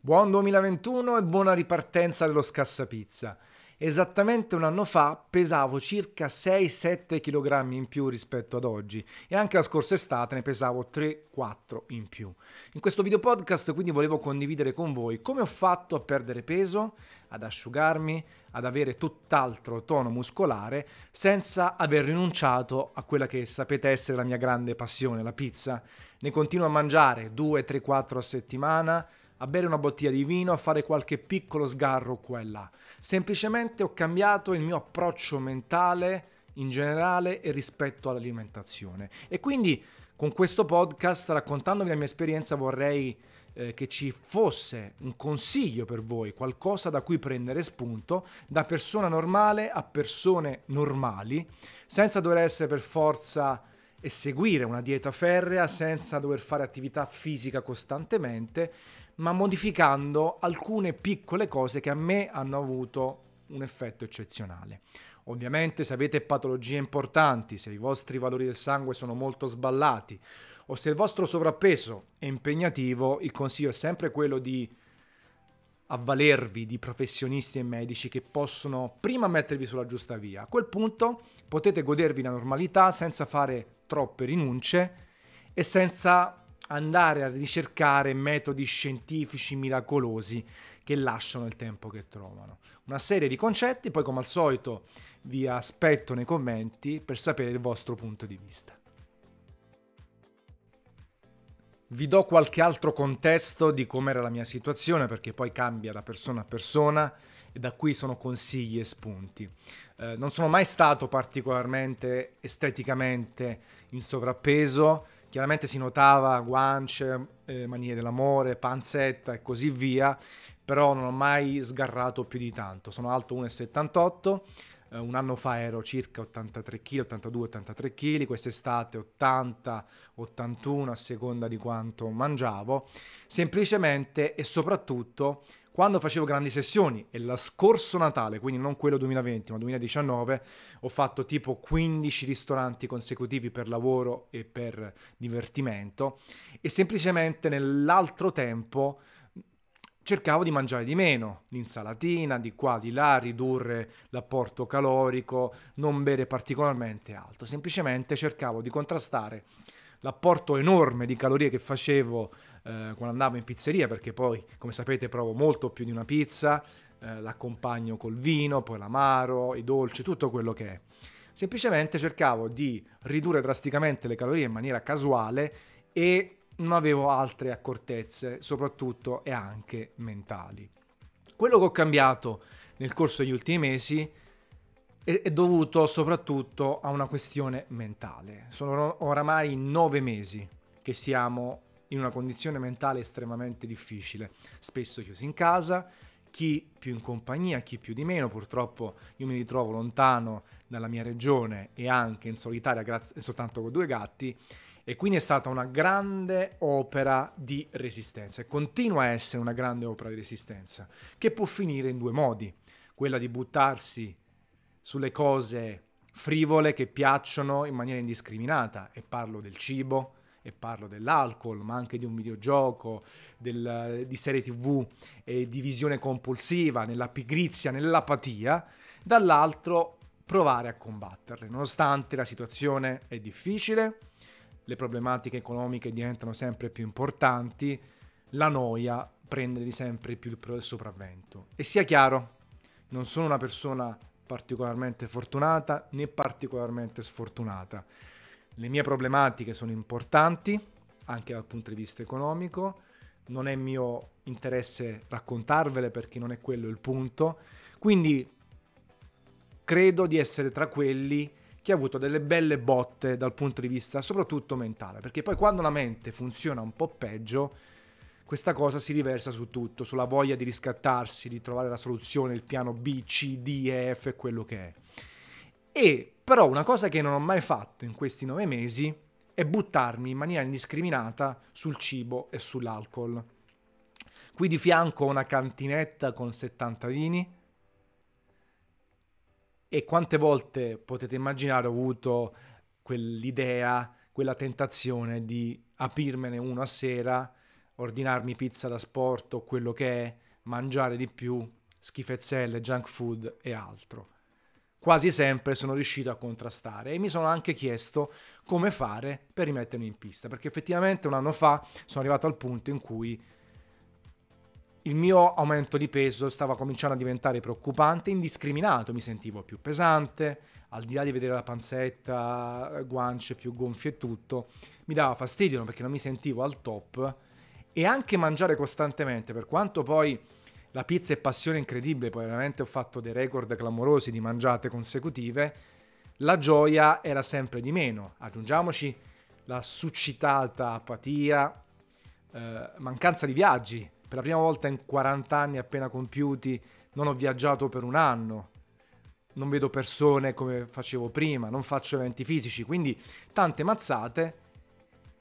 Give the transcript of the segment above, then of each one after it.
Buon 2021 e buona ripartenza dello scassapizza. Esattamente un anno fa pesavo circa 6-7 kg in più rispetto ad oggi e anche la scorsa estate ne pesavo 3-4 in più. In questo video podcast quindi volevo condividere con voi come ho fatto a perdere peso, ad asciugarmi, ad avere tutt'altro tono muscolare senza aver rinunciato a quella che sapete essere la mia grande passione, la pizza. Ne continuo a mangiare 2, 3, 4 a settimana a bere una bottiglia di vino, a fare qualche piccolo sgarro qua e là. Semplicemente ho cambiato il mio approccio mentale in generale e rispetto all'alimentazione. E quindi con questo podcast, raccontandovi la mia esperienza, vorrei eh, che ci fosse un consiglio per voi, qualcosa da cui prendere spunto, da persona normale a persone normali, senza dover essere per forza e seguire una dieta ferrea senza dover fare attività fisica costantemente, ma modificando alcune piccole cose che a me hanno avuto un effetto eccezionale. Ovviamente se avete patologie importanti, se i vostri valori del sangue sono molto sballati o se il vostro sovrappeso è impegnativo, il consiglio è sempre quello di avvalervi di professionisti e medici che possono prima mettervi sulla giusta via. A quel punto potete godervi la normalità senza fare troppe rinunce e senza andare a ricercare metodi scientifici miracolosi che lasciano il tempo che trovano. Una serie di concetti, poi come al solito vi aspetto nei commenti per sapere il vostro punto di vista. Vi do qualche altro contesto di com'era la mia situazione perché poi cambia da persona a persona e da qui sono consigli e spunti. Eh, non sono mai stato particolarmente esteticamente in sovrappeso, chiaramente si notava guance, eh, manie dell'amore, panzetta e così via, però non ho mai sgarrato più di tanto. Sono alto 1,78 eh, un anno fa ero circa 83 kg, 82-83 kg, quest'estate 80-81 a seconda di quanto mangiavo, semplicemente e soprattutto quando facevo grandi sessioni e la scorso Natale, quindi non quello 2020 ma 2019, ho fatto tipo 15 ristoranti consecutivi per lavoro e per divertimento e semplicemente nell'altro tempo cercavo di mangiare di meno, l'insalatina, di qua, di là, ridurre l'apporto calorico, non bere particolarmente alto, semplicemente cercavo di contrastare l'apporto enorme di calorie che facevo eh, quando andavo in pizzeria, perché poi, come sapete, provo molto più di una pizza, eh, l'accompagno col vino, poi l'amaro, i dolci, tutto quello che è. Semplicemente cercavo di ridurre drasticamente le calorie in maniera casuale e non avevo altre accortezze, soprattutto e anche mentali. Quello che ho cambiato nel corso degli ultimi mesi è, dovuto soprattutto a una questione mentale. Sono oramai nove mesi che siamo in una condizione mentale estremamente difficile, spesso chiusi in casa, chi più in compagnia, chi più di meno. Purtroppo io mi ritrovo lontano dalla mia regione e anche in solitaria grazie, soltanto con due gatti e quindi è stata una grande opera di resistenza e continua a essere una grande opera di resistenza che può finire in due modi, quella di buttarsi sulle cose frivole che piacciono in maniera indiscriminata e parlo del cibo e parlo dell'alcol, ma anche di un videogioco, del, di serie tv e di visione compulsiva, nella pigrizia, nell'apatia, dall'altro provare a combatterle, nonostante la situazione è difficile, le problematiche economiche diventano sempre più importanti, la noia prende sempre più il sopravvento. E sia chiaro, non sono una persona particolarmente fortunata né particolarmente sfortunata. Le mie problematiche sono importanti, anche dal punto di vista economico, non è mio interesse raccontarvele perché non è quello il punto, quindi credo di essere tra quelli che ha avuto delle belle botte dal punto di vista soprattutto mentale, perché poi quando la mente funziona un po' peggio, questa cosa si riversa su tutto, sulla voglia di riscattarsi, di trovare la soluzione, il piano B, C, D, E, F, quello che è. E però una cosa che non ho mai fatto in questi nove mesi è buttarmi in maniera indiscriminata sul cibo e sull'alcol. Qui di fianco ho una cantinetta con 70 vini, e quante volte potete immaginare ho avuto quell'idea, quella tentazione di aprirmene uno a sera, ordinarmi pizza da sport o quello che è, mangiare di più, schifezzelle, junk food e altro. Quasi sempre sono riuscito a contrastare e mi sono anche chiesto come fare per rimettermi in pista, perché effettivamente un anno fa sono arrivato al punto in cui il mio aumento di peso stava cominciando a diventare preoccupante, indiscriminato, mi sentivo più pesante, al di là di vedere la panzetta, guance più gonfie e tutto, mi dava fastidio perché non mi sentivo al top e anche mangiare costantemente, per quanto poi la pizza è passione incredibile, poi veramente ho fatto dei record clamorosi di mangiate consecutive, la gioia era sempre di meno. Aggiungiamoci la suscitata apatia, eh, mancanza di viaggi. Per la prima volta in 40 anni appena compiuti non ho viaggiato per un anno, non vedo persone come facevo prima, non faccio eventi fisici, quindi tante mazzate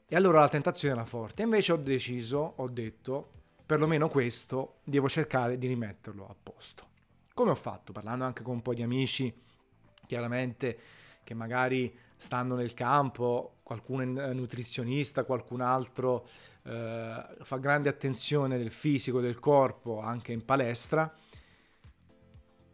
e allora la tentazione era forte. Invece ho deciso, ho detto, perlomeno questo devo cercare di rimetterlo a posto. Come ho fatto? Parlando anche con un po' di amici, chiaramente che magari stanno nel campo, qualcuno è nutrizionista, qualcun altro eh, fa grande attenzione del fisico, del corpo, anche in palestra,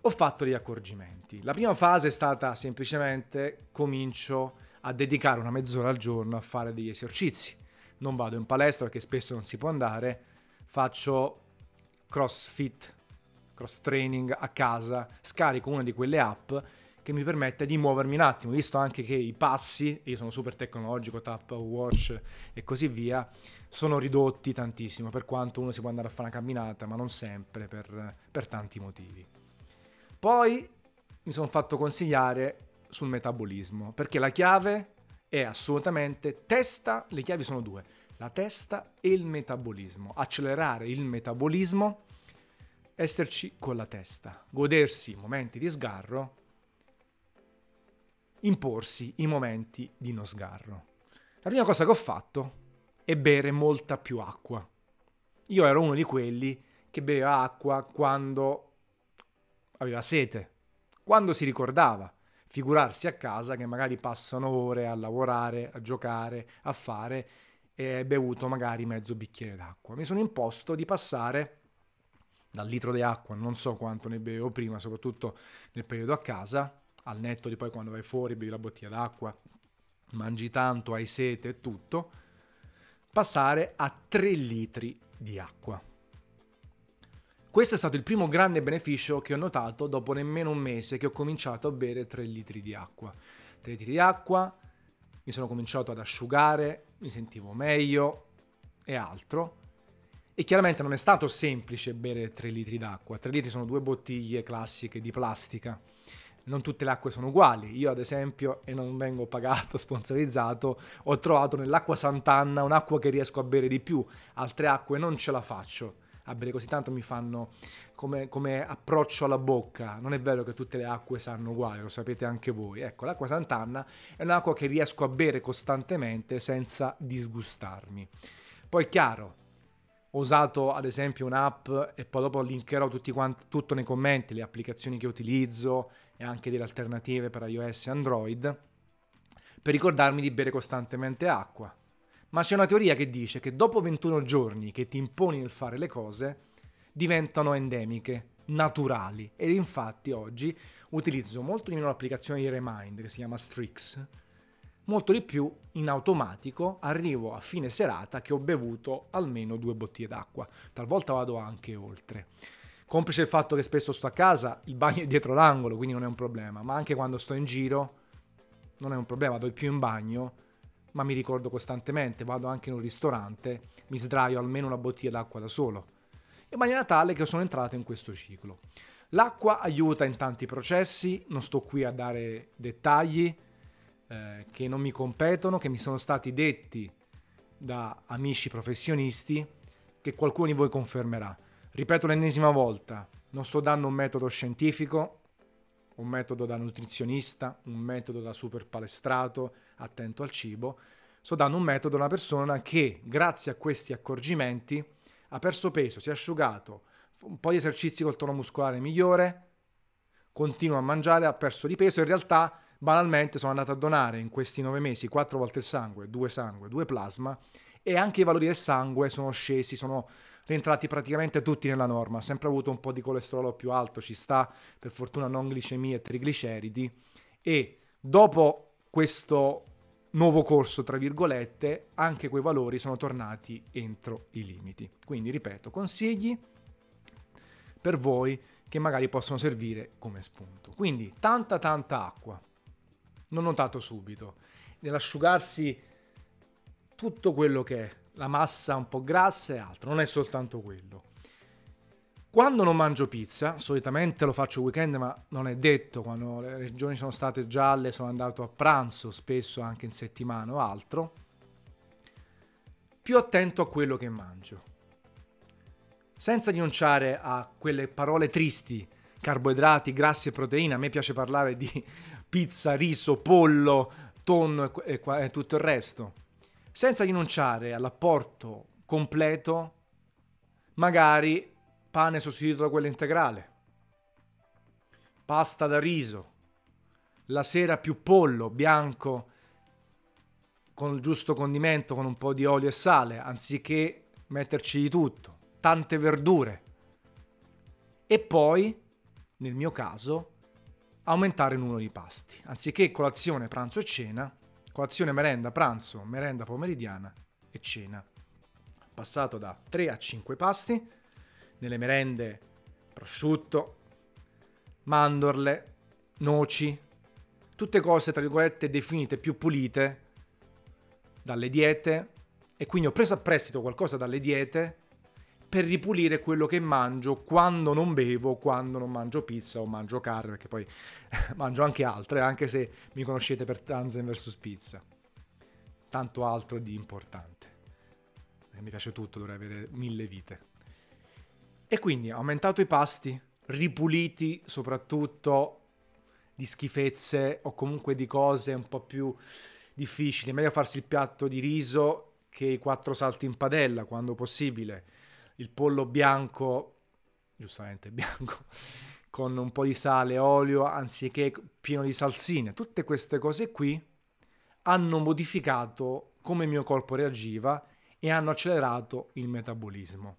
ho fatto degli accorgimenti. La prima fase è stata semplicemente comincio a dedicare una mezz'ora al giorno a fare degli esercizi. Non vado in palestra perché spesso non si può andare, faccio crossfit, cross training a casa, scarico una di quelle app che mi permette di muovermi un attimo, visto anche che i passi, io sono super tecnologico, tap, watch e così via, sono ridotti tantissimo, per quanto uno si può andare a fare una camminata, ma non sempre, per, per tanti motivi. Poi mi sono fatto consigliare sul metabolismo, perché la chiave è assolutamente testa, le chiavi sono due, la testa e il metabolismo. Accelerare il metabolismo, esserci con la testa, godersi i momenti di sgarro, imporsi i momenti di non sgarro. La prima cosa che ho fatto è bere molta più acqua. Io ero uno di quelli che beveva acqua quando aveva sete, quando si ricordava figurarsi a casa che magari passano ore a lavorare, a giocare, a fare e bevuto magari mezzo bicchiere d'acqua. Mi sono imposto di passare dal litro di acqua, non so quanto ne bevevo prima, soprattutto nel periodo a casa, al netto di poi quando vai fuori bevi la bottiglia d'acqua, mangi tanto, hai sete e tutto, passare a 3 litri di acqua. Questo è stato il primo grande beneficio che ho notato dopo nemmeno un mese che ho cominciato a bere 3 litri di acqua. 3 litri di acqua, mi sono cominciato ad asciugare, mi sentivo meglio e altro. E chiaramente non è stato semplice bere 3 litri d'acqua. 3 litri sono due bottiglie classiche di plastica. Non tutte le acque sono uguali. Io, ad esempio, e non vengo pagato, sponsorizzato, ho trovato nell'acqua Sant'Anna un'acqua che riesco a bere di più. Altre acque non ce la faccio a bere così tanto mi fanno come, come, approccio alla bocca. Non è vero che tutte le acque sanno uguali, lo sapete anche voi. Ecco, l'acqua Sant'Anna è un'acqua che riesco a bere costantemente senza disgustarmi. Poi chiaro, ho usato ad esempio un'app e poi dopo linkerò quanti, tutto nei commenti, le applicazioni che utilizzo e anche delle alternative per iOS e Android, per ricordarmi di bere costantemente acqua ma c'è una teoria che dice che dopo 21 giorni che ti imponi nel fare le cose, diventano endemiche, naturali. Ed infatti oggi utilizzo molto di meno l'applicazione di Remind, che si chiama Strix, molto di più in automatico arrivo a fine serata che ho bevuto almeno due bottiglie d'acqua. Talvolta vado anche oltre. Complice il fatto che spesso sto a casa, il bagno è dietro l'angolo, quindi non è un problema, ma anche quando sto in giro non è un problema, vado più in bagno ma mi ricordo costantemente, vado anche in un ristorante, mi sdraio almeno una bottiglia d'acqua da solo, in maniera tale che sono entrato in questo ciclo. L'acqua aiuta in tanti processi, non sto qui a dare dettagli eh, che non mi competono, che mi sono stati detti da amici professionisti, che qualcuno di voi confermerà. Ripeto l'ennesima volta, non sto dando un metodo scientifico, un metodo da nutrizionista, un metodo da super palestrato, attento al cibo, sto dando un metodo a una persona che grazie a questi accorgimenti ha perso peso, si è asciugato, un po' di esercizi col tono muscolare migliore, continua a mangiare, ha perso di peso, in realtà banalmente sono andato a donare in questi nove mesi quattro volte il sangue, due sangue, due plasma e anche i valori del sangue sono scesi, sono rientrati praticamente tutti nella norma. sempre avuto un po' di colesterolo più alto, ci sta, per fortuna non glicemia e trigliceridi. E dopo questo nuovo corso, tra virgolette, anche quei valori sono tornati entro i limiti. Quindi, ripeto, consigli per voi che magari possono servire come spunto. Quindi, tanta tanta acqua. Non notato subito. Nell'asciugarsi tutto quello che è la massa un po' grassa e altro, non è soltanto quello. Quando non mangio pizza, solitamente lo faccio weekend, ma non è detto, quando le regioni sono state gialle sono andato a pranzo, spesso anche in settimana o altro, più attento a quello che mangio. Senza rinunciare a quelle parole tristi, carboidrati, grassi e proteine, a me piace parlare di pizza, riso, pollo, tonno e, tutto il resto senza rinunciare all'apporto completo, magari pane sostituito da quello integrale, pasta da riso, la sera più pollo bianco con il giusto condimento, con un po' di olio e sale, anziché metterci di tutto, tante verdure. E poi, nel mio caso, aumentare il numero di pasti. Anziché colazione, pranzo e cena, colazione, merenda, pranzo, merenda pomeridiana e cena. Passato da 3 a 5 pasti, nelle merende prosciutto, mandorle, noci, tutte cose tra virgolette definite più pulite dalle diete e quindi ho preso a prestito qualcosa dalle diete per ripulire quello che mangio quando non bevo, quando non mangio pizza o mangio carne, perché poi mangio anche altre, anche se mi conoscete per Tanzen vs Pizza. Tanto altro di importante. Mi piace tutto, dovrei avere mille vite. E quindi ho aumentato i pasti, ripuliti soprattutto di schifezze o comunque di cose un po' più difficili. È meglio farsi il piatto di riso che i quattro salti in padella quando possibile il pollo bianco, giustamente bianco, con un po' di sale, olio, anziché pieno di salsine. Tutte queste cose qui hanno modificato come il mio corpo reagiva e hanno accelerato il metabolismo.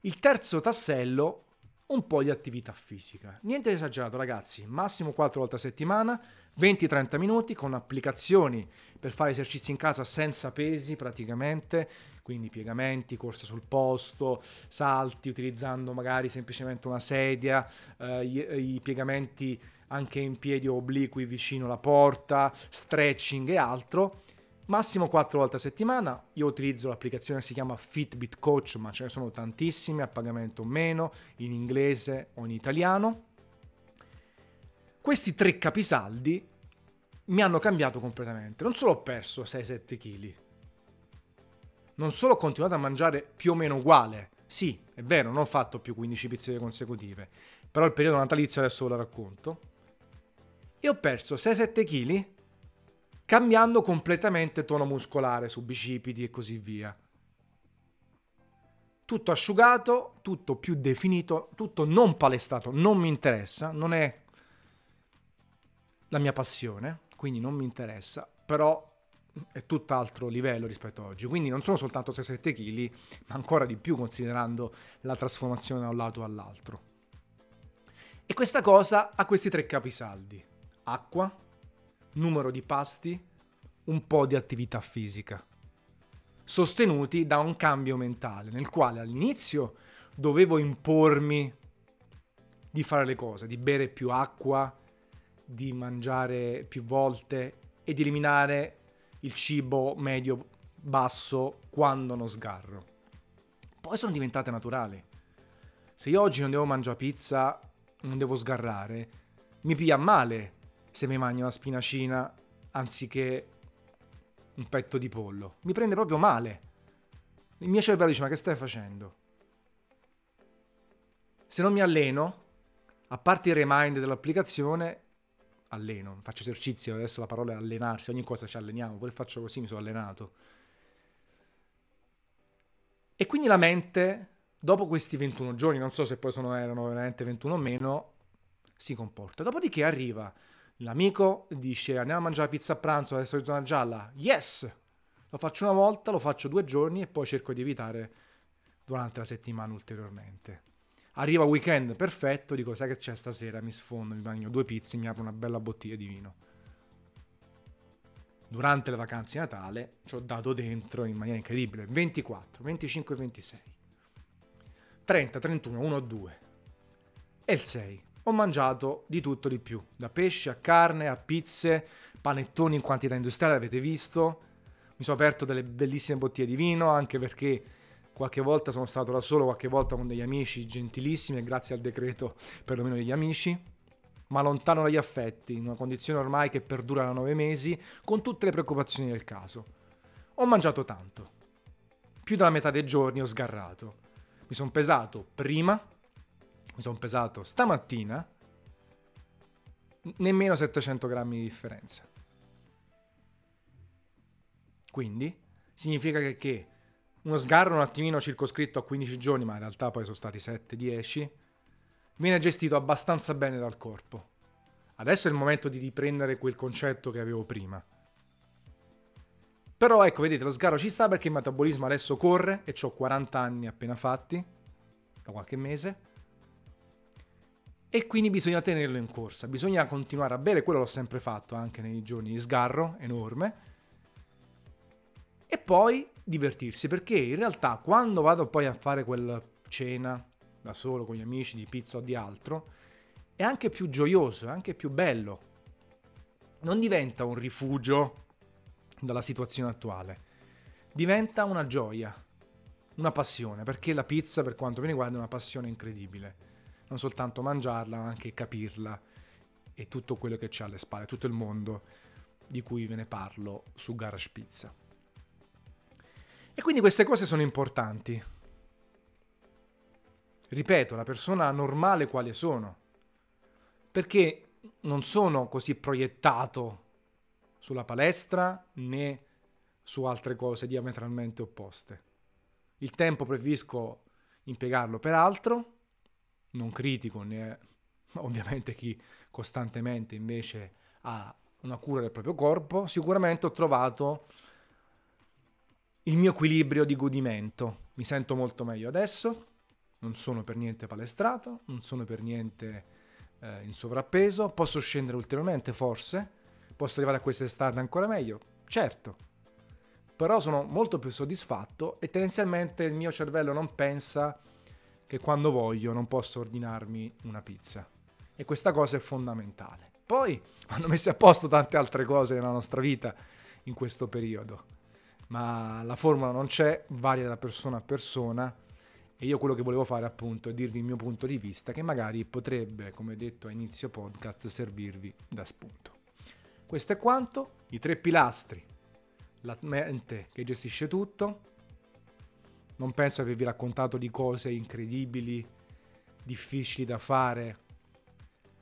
Il terzo tassello un po' di attività fisica. Niente esagerato ragazzi, massimo 4 volte a settimana, 20-30 minuti con applicazioni per fare esercizi in casa senza pesi praticamente, quindi piegamenti, corsa sul posto, salti utilizzando magari semplicemente una sedia, eh, i, i piegamenti anche in piedi obliqui vicino alla porta, stretching e altro massimo 4 volte a settimana. Io utilizzo l'applicazione che si chiama Fitbit Coach, ma ce ne sono tantissime a pagamento o meno, in inglese o in italiano. Questi tre capisaldi mi hanno cambiato completamente. Non solo ho perso 6-7 kg, non solo ho continuato a mangiare più o meno uguale. Sì, è vero, non ho fatto più 15 pizzerie consecutive, però il periodo natalizio adesso ve lo racconto. E ho perso 6-7 kg cambiando completamente tono muscolare su bicipiti e così via. Tutto asciugato, tutto più definito, tutto non palestato, non mi interessa, non è la mia passione, quindi non mi interessa, però è tutt'altro livello rispetto a oggi. Quindi non sono soltanto 6-7 kg, ma ancora di più considerando la trasformazione da un lato all'altro. E questa cosa ha questi tre capisaldi. Acqua, numero di pasti, un po' di attività fisica, sostenuti da un cambio mentale nel quale all'inizio dovevo impormi di fare le cose, di bere più acqua, di mangiare più volte e di eliminare il cibo medio basso quando non sgarro. Poi sono diventate naturali. Se io oggi non devo mangiare pizza, non devo sgarrare, mi piglia male se mi mangio una spinacina anziché un petto di pollo. Mi prende proprio male. Il mio cervello dice: Ma che stai facendo? Se non mi alleno, a parte il reminder dell'applicazione, alleno, faccio esercizio, adesso la parola è allenarsi, ogni cosa ci alleniamo, poi faccio così, mi sono allenato. E quindi la mente, dopo questi 21 giorni, non so se poi sono, erano veramente 21 o meno, si comporta. Dopodiché arriva L'amico dice andiamo a mangiare pizza a pranzo adesso è zona gialla. Yes! Lo faccio una volta, lo faccio due giorni e poi cerco di evitare durante la settimana ulteriormente. Arriva weekend perfetto, dico sai che c'è stasera, mi sfondo, mi bagno due pizze, mi apro una bella bottiglia di vino. Durante le vacanze di Natale ci ho dato dentro in maniera incredibile 24, 25, 26, 30, 31, 1, 2 e il 6. Ho mangiato di tutto di più, da pesce a carne a pizze, panettoni in quantità industriale, avete visto. Mi sono aperto delle bellissime bottiglie di vino, anche perché qualche volta sono stato da solo, qualche volta con degli amici gentilissimi grazie al decreto perlomeno degli amici, ma lontano dagli affetti, in una condizione ormai che perdura da nove mesi, con tutte le preoccupazioni del caso. Ho mangiato tanto. Più della metà dei giorni ho sgarrato. Mi sono pesato prima, mi sono pesato stamattina, nemmeno 700 grammi di differenza. Quindi significa che, che uno sgarro un attimino circoscritto a 15 giorni, ma in realtà poi sono stati 7-10, viene gestito abbastanza bene dal corpo. Adesso è il momento di riprendere quel concetto che avevo prima. Però ecco, vedete, lo sgarro ci sta perché il metabolismo adesso corre e ho 40 anni appena fatti, da qualche mese, e quindi bisogna tenerlo in corsa, bisogna continuare a bere, quello l'ho sempre fatto anche nei giorni di sgarro enorme, e poi divertirsi, perché in realtà quando vado poi a fare quella cena da solo con gli amici di pizza o di altro, è anche più gioioso, è anche più bello. Non diventa un rifugio dalla situazione attuale, diventa una gioia, una passione, perché la pizza per quanto mi riguarda è una passione incredibile. Non soltanto mangiarla, ma anche capirla e tutto quello che c'è alle spalle, tutto il mondo di cui ve ne parlo su Garage Pizza. E quindi queste cose sono importanti. Ripeto, la persona normale quale sono. Perché non sono così proiettato sulla palestra né su altre cose diametralmente opposte. Il tempo preferisco impiegarlo per altro, non critico né ovviamente chi costantemente invece ha una cura del proprio corpo, sicuramente ho trovato il mio equilibrio di godimento. Mi sento molto meglio adesso, non sono per niente palestrato, non sono per niente eh, in sovrappeso, posso scendere ulteriormente forse, posso arrivare a quest'estate ancora meglio, certo, però sono molto più soddisfatto e tendenzialmente il mio cervello non pensa che quando voglio non posso ordinarmi una pizza. E questa cosa è fondamentale. Poi vanno messe a posto tante altre cose nella nostra vita in questo periodo ma la formula non c'è, varia da persona a persona e io quello che volevo fare appunto è dirvi il mio punto di vista che magari potrebbe, come detto a inizio podcast, servirvi da spunto. Questo è quanto, i tre pilastri, la mente che gestisce tutto, non penso avervi raccontato di cose incredibili, difficili da fare,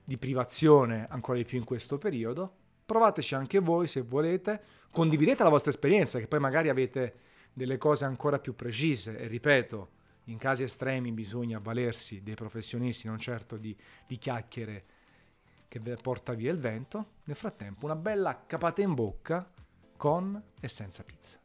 di privazione ancora di più in questo periodo, provateci anche voi se volete, condividete la vostra esperienza, che poi magari avete delle cose ancora più precise e ripeto, in casi estremi bisogna avvalersi dei professionisti, non certo di, di chiacchiere che porta via il vento. Nel frattempo una bella capata in bocca con e senza pizza.